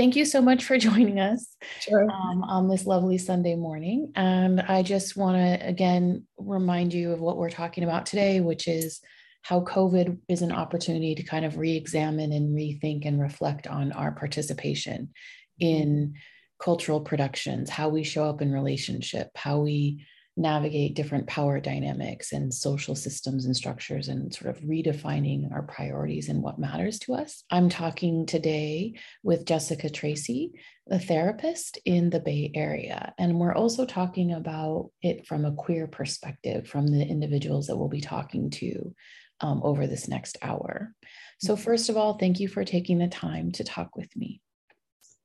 thank you so much for joining us Sure. um, on this lovely Sunday morning. And I just want to again remind you of what we're talking about today, which is how COVID is an opportunity to kind of re examine and rethink and reflect on our participation in cultural productions, how we show up in relationship, how we navigate different power dynamics and social systems and structures and sort of redefining our priorities and what matters to us. I'm talking today with Jessica Tracy, a therapist in the Bay Area. And we're also talking about it from a queer perspective, from the individuals that we'll be talking to um, over this next hour. So, Mm-hmm. first of all, thank you for taking the time to talk with me.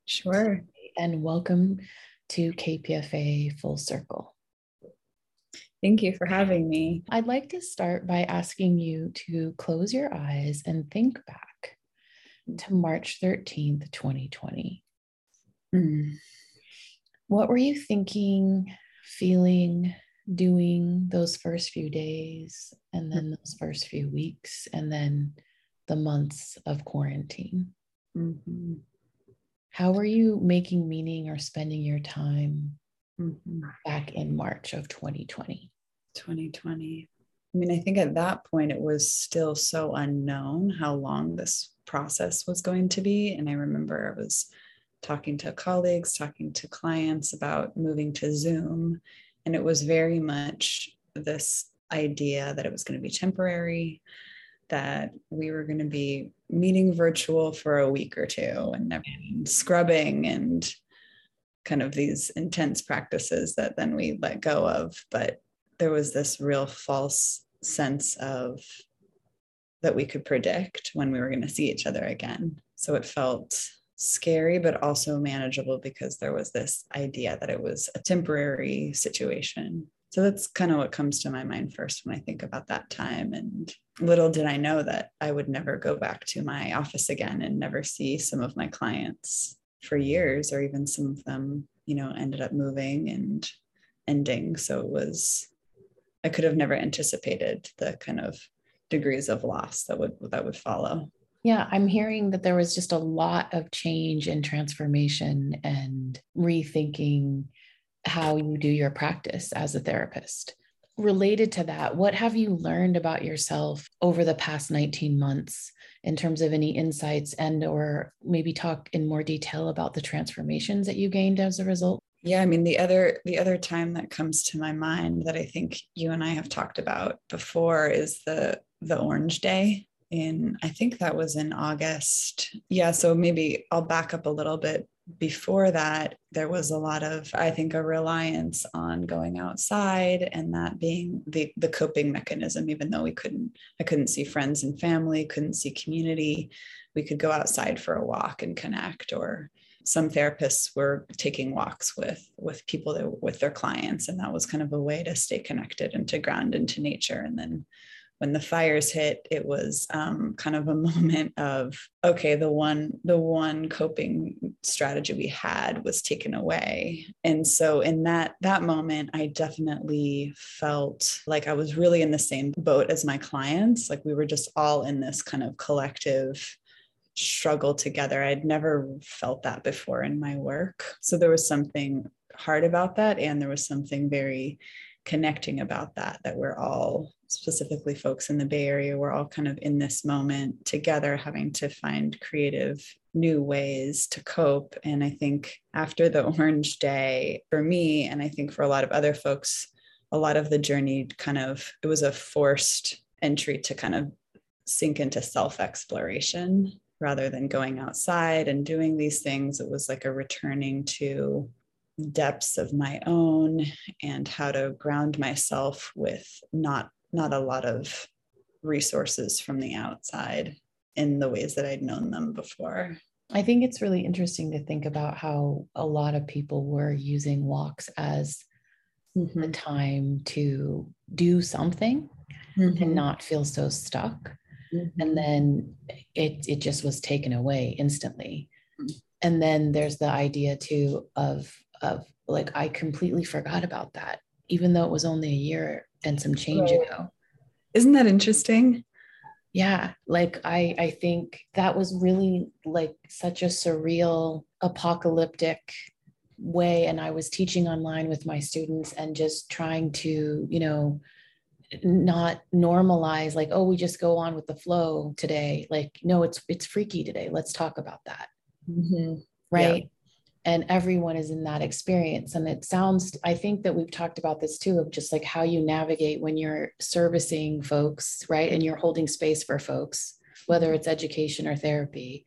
Sure. And welcome to KPFA Full Circle. Thank you for having me. I'd like to start by asking you to close your eyes and think back to March 13th, 2020. Mm. What were you thinking, feeling, doing those first few days, and then those first few weeks, and then the months of quarantine? Mhm. How were you making meaning or spending your time Mhm. back in March of 2020? 2020. I mean, I think at that point it was still so unknown how long this process was going to be. And I remember I was talking to colleagues, talking to clients about moving to Zoom. And it was very much this idea that it was going to be temporary, that we were going to be meeting virtual for a week or two and scrubbing and kind of these intense practices that then we let go of. But there was this real false sense of that we could predict when we were going to see each other again. So it felt scary, but also manageable because there was this idea that it was a temporary situation. So that's kind of what comes to my mind first when I think about that time. And little did I know that I would never go back to my office again and never see some of my clients for years, or even some of them, you know, ended up moving and ending. So it was, I could have never anticipated the kind of degrees of loss that would that would follow. Yeah, I'm hearing that there was just a lot of change and transformation and rethinking how you do your practice as a therapist. Related to that, what have you learned about yourself over the past 19 months in terms of any insights and or maybe talk in more detail about the transformations that you gained as a result? Yeah, I mean the other the other time that comes to my mind that I think you and I have talked about before is the the orange day in I think that was in August. Yeah, so maybe I'll back up a little bit. Before that, there was a lot of I think a reliance on going outside and that being the the coping mechanism even though we couldn't I couldn't see friends and family, couldn't see community, we could go outside for a walk and connect or some therapists were taking walks with with people that, with their clients and that was kind of a way to stay connected and to ground into nature. And then when the fires hit it was um, kind of a moment of okay the one the one coping strategy we had was taken away. And so in that that moment i definitely felt like i was really in the same boat as my clients. Like we were just all in this kind of collective struggle together. I'd never felt that before in my work. So there was something hard about that. And there was something very connecting about that, that we're all, specifically folks in the Bay Area, we're all kind of in this moment together, having to find creative new ways to cope. And I think after the Orange Day, for me, and I think for a lot of other folks, a lot of the journey kind of, it was a forced entry to kind of sink into self exploration rather than going outside and doing these things. It was like a returning to depths of my own and how to ground myself with not not a lot of resources from the outside in the ways that I'd known them before. I think it's really interesting to think about how a lot of people were using walks as Mm-hmm. the time to do something and not feel so stuck. Mm-hmm. and then it it just was taken away instantly Mm. and then there's the idea too of of like i completely forgot about that even though it was only a year and some change Right. ago Isn't that interesting? yeah like i i think that was really like such a surreal apocalyptic way and i was teaching online with my students and just trying to you know not normalize like oh we just go on with the flow today. Like no it's it's freaky today. Let's talk about that. Mm-hmm. right? Yeah and everyone is in that experience. And it sounds i think that we've talked about this too of just like how you navigate when you're servicing folks right? And you're holding space for folks whether it's education or therapy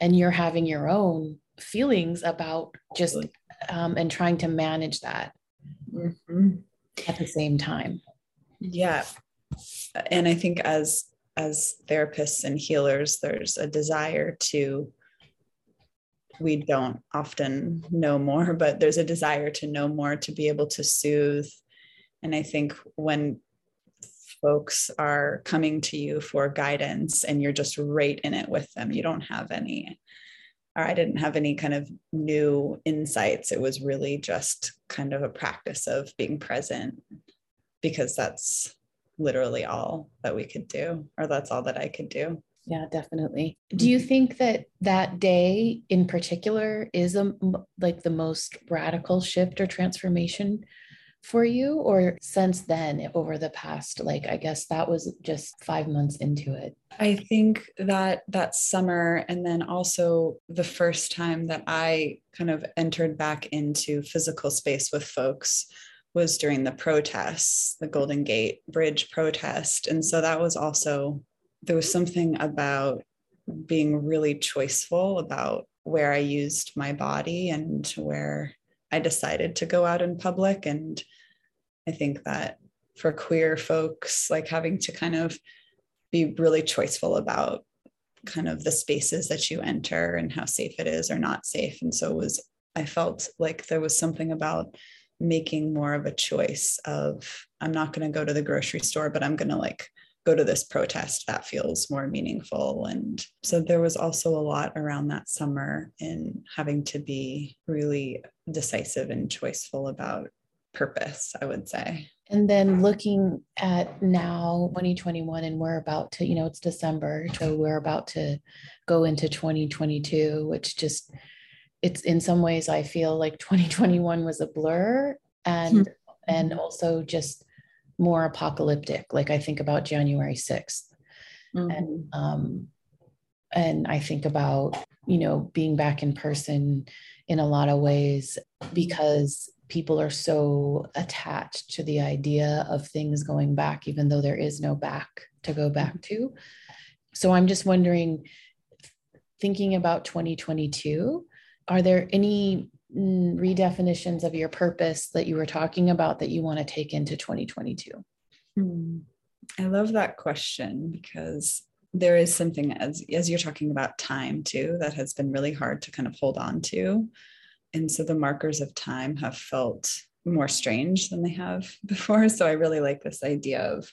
and you're having your own feelings about just um, and trying to manage that mm-hmm. at the same time yeah and i think as as therapists and healers there's a desire to we don't often know more, but there's a desire to know more to be able to soothe. And I think when folks are coming to you for guidance and you're just right in it with them, you don't have any, or I didn't have any kind of new insights. It was really just kind of a practice of being present because that's literally all that we could do, or that's all that I could do. Yeah definitely. Do you mm-hmm. think that that day in particular is a like the most radical shift or transformation for you? Or since then over the past like i guess that was just 5 months into it? I think that that summer and then also the first time that i kind of entered back into physical space with folks was during the protests the golden gate bridge protest and so that was also there was something about being really choiceful about where I used my body and where I decided to go out in public. And I think that for queer folks, like having to kind of be really choiceful about kind of the spaces that you enter and how safe it is or not safe. And so was I felt like there was something about making more of a choice of I'm not going to go to the grocery store, but I'm going to like go to this protest that feels more meaningful. And so there was also a lot around that summer in having to be really decisive and choiceful about purpose i would say. And then looking at now 2021 and we're about to you know it's december so we're about to go into 2022 which just it's in some ways i feel like 2021 was a blur and mm-hmm. and also just more apocalyptic. Like I think about January 6th. Mm-hmm. And um, and I think about, you know, being back in person in a lot of ways because people are so attached to the idea of things going back, even though there is no back to go back mm-hmm. to. So I'm just wondering, thinking about 2022, are there any Mm, redefinitions of your purpose that you were talking about that you want to take into 2022? Hmm. I love that question because there is something as as you're talking about time too that has been really hard to kind of hold on to. And so the markers of time have felt more strange than they have before. So I really like this idea of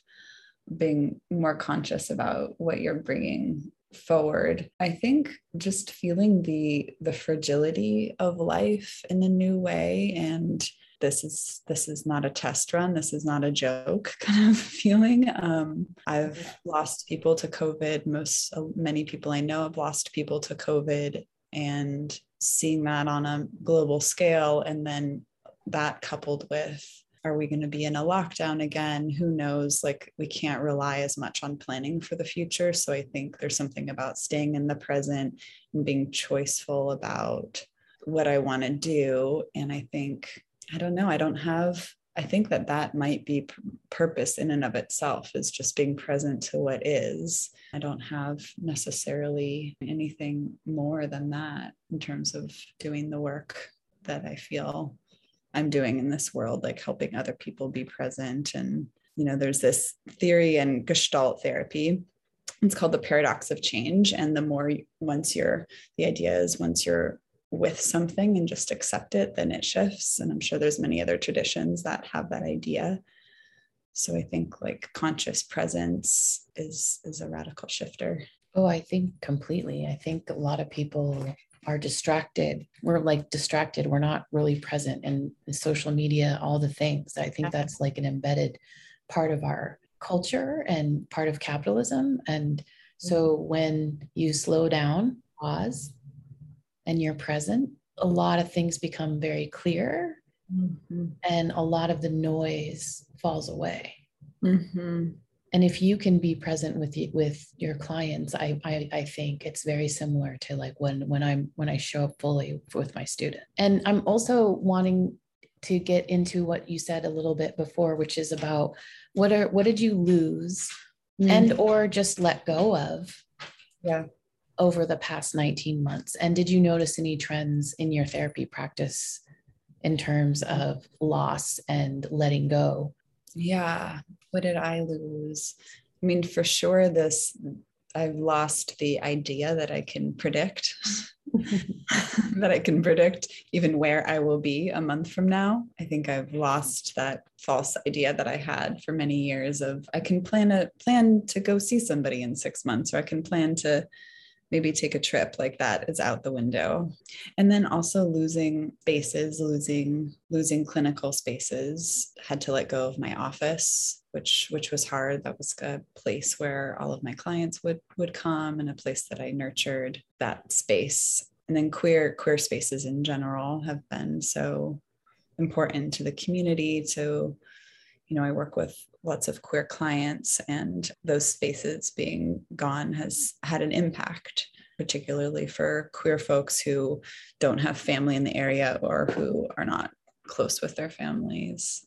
being more conscious about what you're bringing forward i think just feeling the the fragility of life in a new way and this is this is not a test run this is not a joke kind of feeling. Um, i've lost people to covid most uh, many people i know have lost people to covid and seeing that on a global scale and then that coupled with are we going to be in a lockdown again? Who knows? Like we can't rely as much on planning for the future. So i think there's something about staying in the present and being choiceful about what i want to do. And i think i don't know i don't have i think that that might be p- purpose in and of itself is just being present to what is. I don't have necessarily anything more than that in terms of doing the work that i feel I'm doing in this world, like helping other people be present. And, you know, there's this theory in Gestalt therapy. It's called the paradox of change. And the more once you're, the idea is once you're with something and just accept it, then it shifts. And I'm sure there's many other traditions that have that idea. So I think like conscious presence is is a radical shifter. Oh, I think completely. I think a lot of people are distracted. We're like distracted. We're not really present in social media, all the things. I think that's like an embedded part of our culture and part of capitalism. And So when you slow down, pause, and you're present, a lot of things become very clear mm-hmm. and a lot of the noise falls away. Mm-hmm. And if you can be present with you, with your clients, I, I I think it's very similar to like when when I'm when I show up fully with my student. And I'm also wanting to get into what you said a little bit before, which is about what are what did you lose mm-hmm. and or just let go of yeah over the past 19 months and did you notice any trends in your therapy practice in terms of loss and letting go yeah what did i lose i mean for sure this i've lost the idea that i can predict that I can predict even where I will be a month from now. I think I've lost that false idea that I had for many years of I can plan a plan to go see somebody in 6 months or I can plan to maybe take a trip like that is out the window. And then also losing spaces losing losing clinical spaces had to let go of my office which which was hard. That was a place where all of my clients would would come and a place that i nurtured that space. And then queer queer spaces in general have been so important to the community. To you know i work with lots of queer clients and those spaces being gone has had an impact particularly for queer folks who don't have family in the area or who are not close with their families.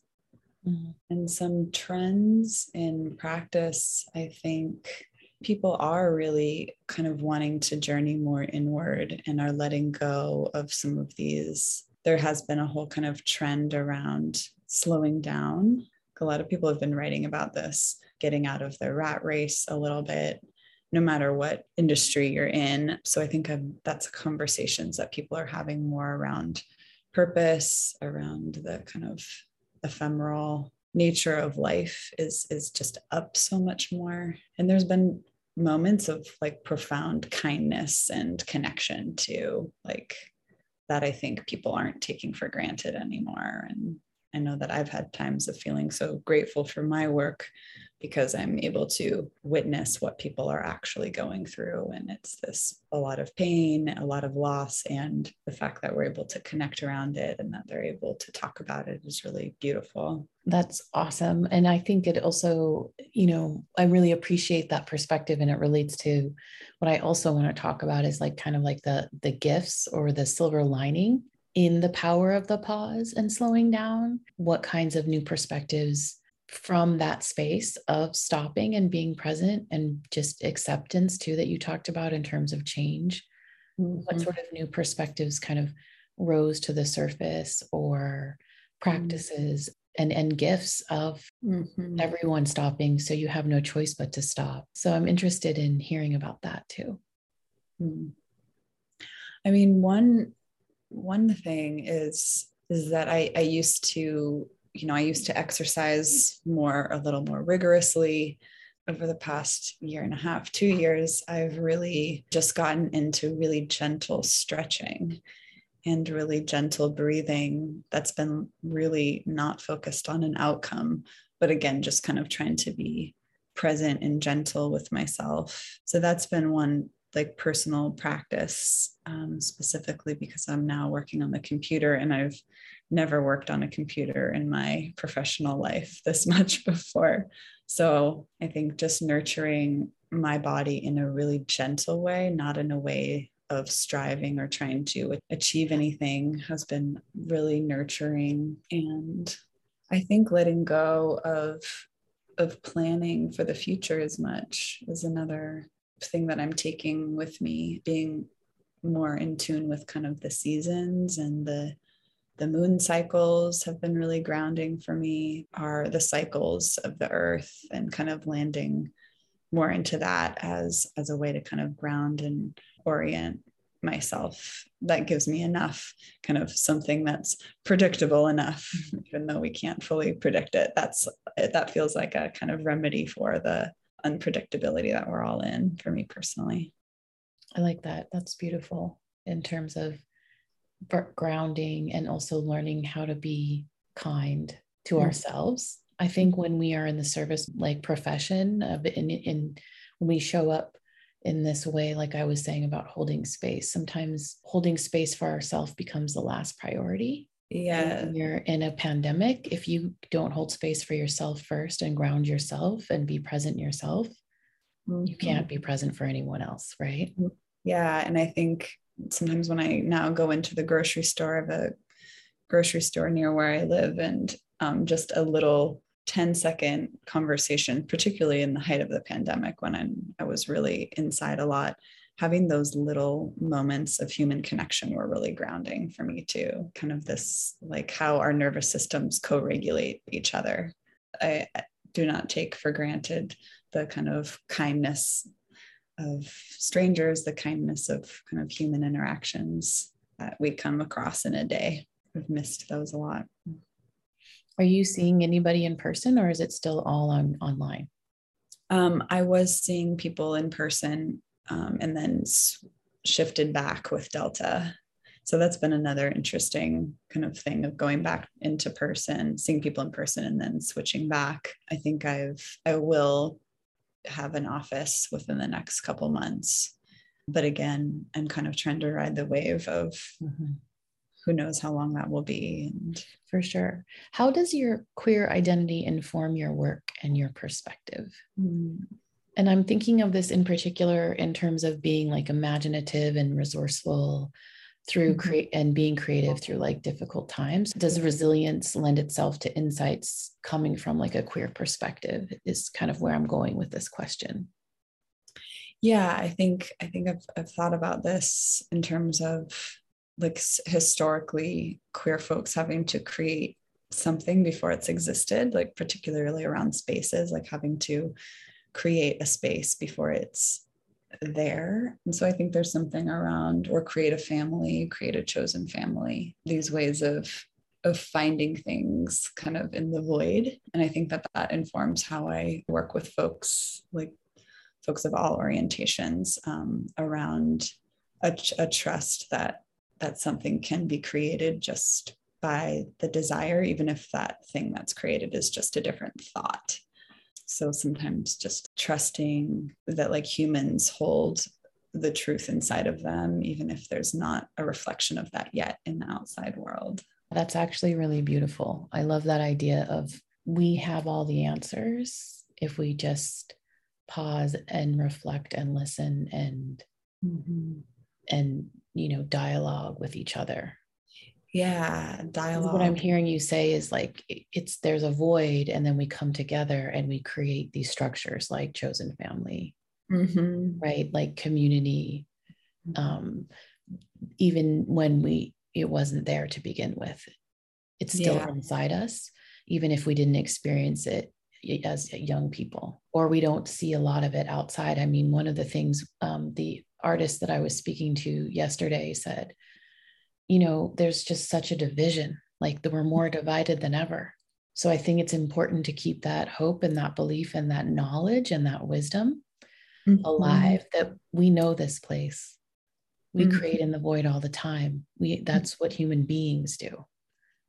Mm-hmm. and some trends in practice i think people are really kind of wanting to journey more inward and are letting go of some of these. There has been a whole kind of trend around slowing down a lot of people have been writing about this, getting out of the rat race a little bit, no matter what industry you're in. So I think I'm, that's conversations that people are having more around purpose, around the kind of ephemeral nature of life is is just up so much more. And there's been moments of like profound kindness and connection to like that I think people aren't taking for granted anymore. And I know that I've had times of feeling so grateful for my work because I'm able to witness what people are actually going through. And it's this a lot of pain, a lot of loss, and the fact that we're able to connect around it and that they're able to talk about it is really beautiful. That's awesome. And I think it also, you know, I really appreciate that perspective and it relates to what I also want to talk about is like kind of like the the gifts or the silver lining in the power of the pause and slowing down, what kinds of new perspectives from that space of stopping and being present and just acceptance too that you talked about in terms of change mm-hmm. what sort of new perspectives kind of rose to the surface or practices mm-hmm. and and gifts of mm-hmm. everyone stopping so you have no choice but to stop so i'm interested in hearing about that too mm. i mean one one thing is is that I, I used to you know i used to exercise more a little more rigorously over the past year and a half two years. I've really just gotten into really gentle stretching and really gentle breathing that's been really not focused on an outcome but again just kind of trying to be present and gentle with myself. So that's been one like personal practice um, specifically because I'm now working on the computer and I've never worked on a computer in my professional life this much before. So I think just nurturing my body in a really gentle way, not in a way of striving or trying to achieve anything, has been really nurturing. And I think letting go of of planning for the future as much is another thing that I'm taking with me, being more in tune with kind of the seasons and the the moon cycles have been really grounding for me are the cycles of the earth and kind of landing more into that as as a way to kind of ground and orient myself. That gives me enough kind of something that's predictable enough even though we can't fully predict it. That's that feels like a kind of remedy for the unpredictability that we're all in for me personally. I like that. That's beautiful in terms of grounding and also learning how to be kind to mm-hmm. ourselves. I think when we are in the service like profession of in, in when we show up in this way, like I was saying about holding space. Sometimes holding space for ourselves becomes the last priority. Yeah. You're in a pandemic, if you don't hold space for yourself first and ground yourself and be present yourself, mm-hmm. you can't be present for anyone else, right? Yeah. And I think sometimes when I now go into the grocery store of a grocery store near where I live and um, just a little 10 second conversation, particularly in the height of the pandemic when I'm, I was really inside a lot, having those little moments of human connection were really grounding for me too. Kind of this like how our nervous systems co regulate each other. I do not take for granted the kind of kindness of strangers, the kindness of kind of human interactions that we come across in a day. I've missed those a lot. Are you seeing anybody in person or is it still all on online? Um, I was seeing people in person um, and then shifted back with Delta. So that's been another interesting kind of thing of going back into person, seeing people in person and then switching back. I think I've, I will have an office within the next couple months. But again, I'm kind of trying to ride the wave of mm-hmm who knows how long that will be. And for sure. How does your queer identity inform your work and your perspective? And I'm thinking of this in particular in terms of being like imaginative and resourceful through mm-hmm. create and being creative through like difficult times. Does resilience lend itself to insights coming from like a queer perspective is kind of where i'm going with this question. Yeah i think i think i've, I've thought about this in terms of like historically queer folks having to create something before it's existed like particularly around spaces like having to create a space before it's there and so i think there's something around or create a family create a chosen family these ways of of finding things kind of in the void and i think that that informs how i work with folks like folks of all orientations um, around a, a trust that that something can be created just by the desire, even if that thing that's created is just a different thought. So sometimes just trusting that like humans hold the truth inside of them, even if there's not a reflection of that yet in the outside world. That's actually really beautiful. I love that idea of we have all the answers if we just pause and reflect and listen and mm-hmm. and you know dialogue with each other yeah dialogue what i'm hearing you say is like it's there's a void and then we come together and we create these structures like chosen family mm-hmm. right like community mm-hmm. um even when we it wasn't there to begin with it's still yeah. inside us even if we didn't experience it as young people or we don't see a lot of it outside i mean one of the things um, the artist that I was speaking to yesterday said, you know, there's just such a division, like we're more divided than ever. So I think it's important to keep that hope and that belief and that knowledge and that wisdom mm-hmm. alive that we know this place. We mm-hmm. create in the void all the time. We that's what human beings do.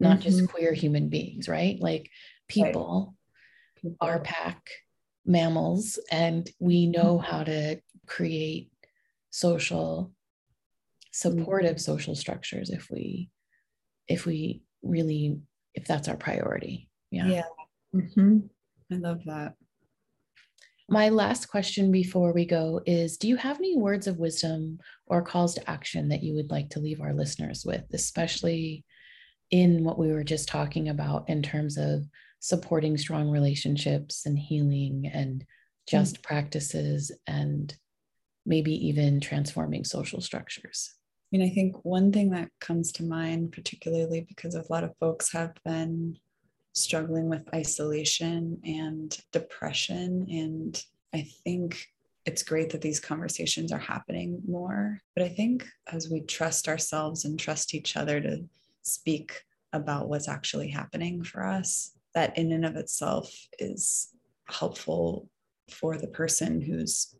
Not mm-hmm. just queer human beings, right? Like people, right. are pack mammals and we know mm-hmm. how to create social supportive mm-hmm. social structures if we if we really if that's our priority yeah yeah mm-hmm. i love that my last question before we go is do you have any words of wisdom or calls to action that you would like to leave our listeners with especially in what we were just talking about in terms of supporting strong relationships and healing and just mm-hmm. practices and maybe even transforming social structures? I mean, I think one thing that comes to mind, particularly because a lot of folks have been struggling with isolation and depression. And I think it's great that these conversations are happening more. But I think as we trust ourselves and trust each other to speak about what's actually happening for us, that in and of itself is helpful for the person who's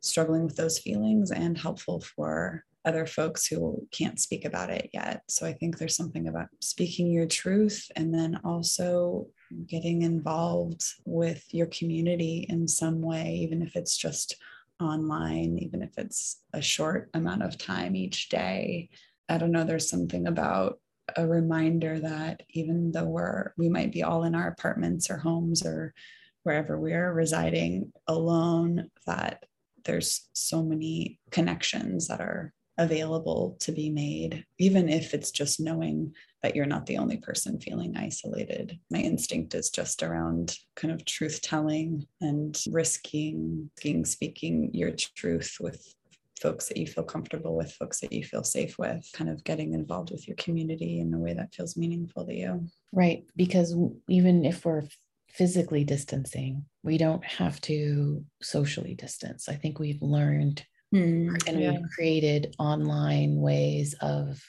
struggling with those feelings and helpful for other folks who can't speak about it yet. So I think there's something about speaking your truth and then also getting involved with your community in some way, even if it's just online, even if it's a short amount of time each day. I don't know, there's something about a reminder that even though we're we might be all in our apartments or homes or wherever we're residing alone that there's so many connections that are available to be made even if it's just knowing that you're not the only person feeling isolated my instinct is just around kind of truth telling and risking speaking your truth with folks that you feel comfortable with, folks that you feel safe with, kind of getting involved with your community in a way that feels meaningful to you. Right. Because even if we're physically distancing, we don't have to socially distance. I think we've learned mm, yeah. we've created online ways of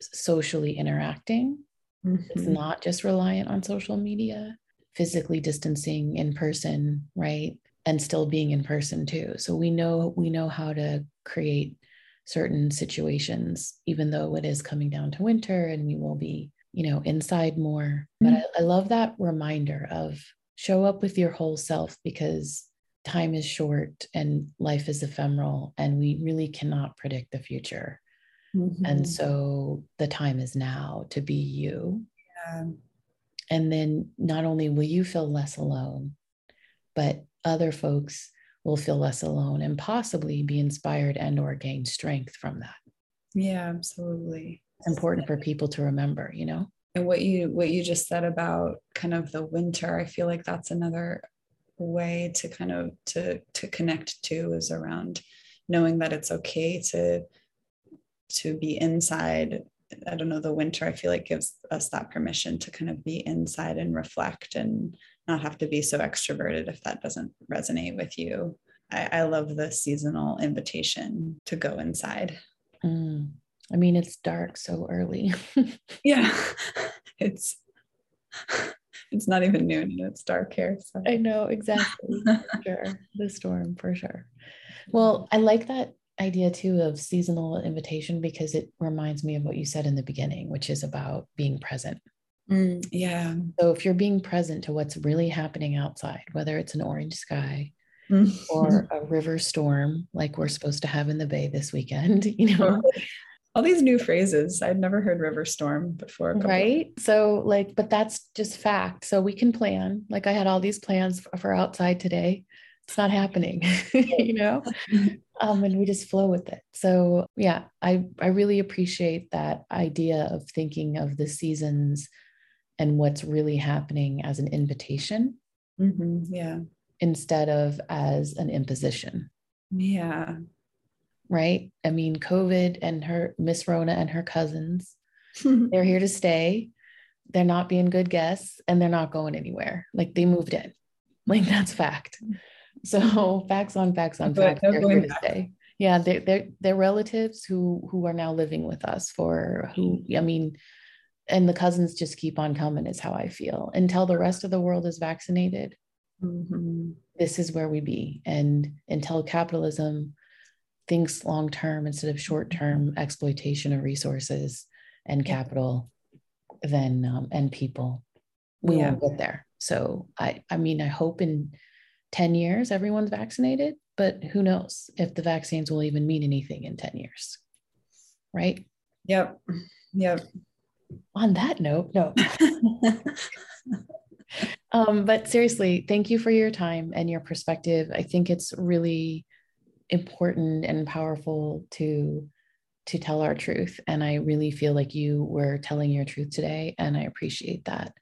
socially interacting. Mm-hmm. It's not just reliant on social media, physically distancing in person, right? and still being in person too so we know we know how to create certain situations even though it is coming down to winter and we will be you know inside more mm-hmm. but I, I love that reminder of show up with your whole self because time is short and life is ephemeral and we really cannot predict the future. Mm-hmm. and so the time is now to be you. Yeah. and then not only will you feel less alone but other folks will feel less alone and possibly be inspired and or gain strength from that. Yeah absolutely. It's important for people to remember you know? And what you what you just said about kind of the winter i feel like that's another way to kind of to to connect to is around knowing that it's okay to to be inside i don't know the winter i feel like gives us that permission to kind of be inside and reflect and not have to be so extroverted if that doesn't resonate with you. I, I love the seasonal invitation to go inside. Mm. I mean, it's dark so early. yeah, it's it's not even noon and it's dark here. So. I know exactly. sure, the storm for sure. Well, I like that idea too of seasonal invitation because it reminds me of what you said in the beginning, which is about being present. Mm, yeah. So if you're being present to what's really happening outside, whether it's an orange sky mm. or a river storm like we're supposed to have in the bay this weekend, you know. All these new phrases. I'd never heard river storm before. Right. So like, but that's just fact. So we can plan. Like I had all these plans for outside today. It's not happening, you know? Um, and we just flow with it. So yeah, I I really appreciate that idea of thinking of the seasons and what's really happening as an invitation. Mm-hmm. Yeah. Instead of as an imposition. Yeah. Right. I mean, COVID and her, Miss Rona and her cousins, they're here to stay. They're not being good guests and they're not going anywhere. Like they moved in. Like that's fact. So facts on facts on facts. They're here to stay. Yeah, they're, they're, they're relatives who who are now living with us for who I mean and the cousins just keep on coming is how i feel until the rest of the world is vaccinated mm-hmm. this is where we be and until capitalism thinks long term instead of short term exploitation of resources and capital then um, and people. We yeah. won't get there. So i i mean i hope in 10 years everyone's vaccinated but who knows if the vaccines will even mean anything in 10 years right? Yep. Yep. On that note, no. um, but seriously, thank you for your time and your perspective. I think it's really important and powerful to to tell our truth. And i really feel like you were telling your truth today and i appreciate that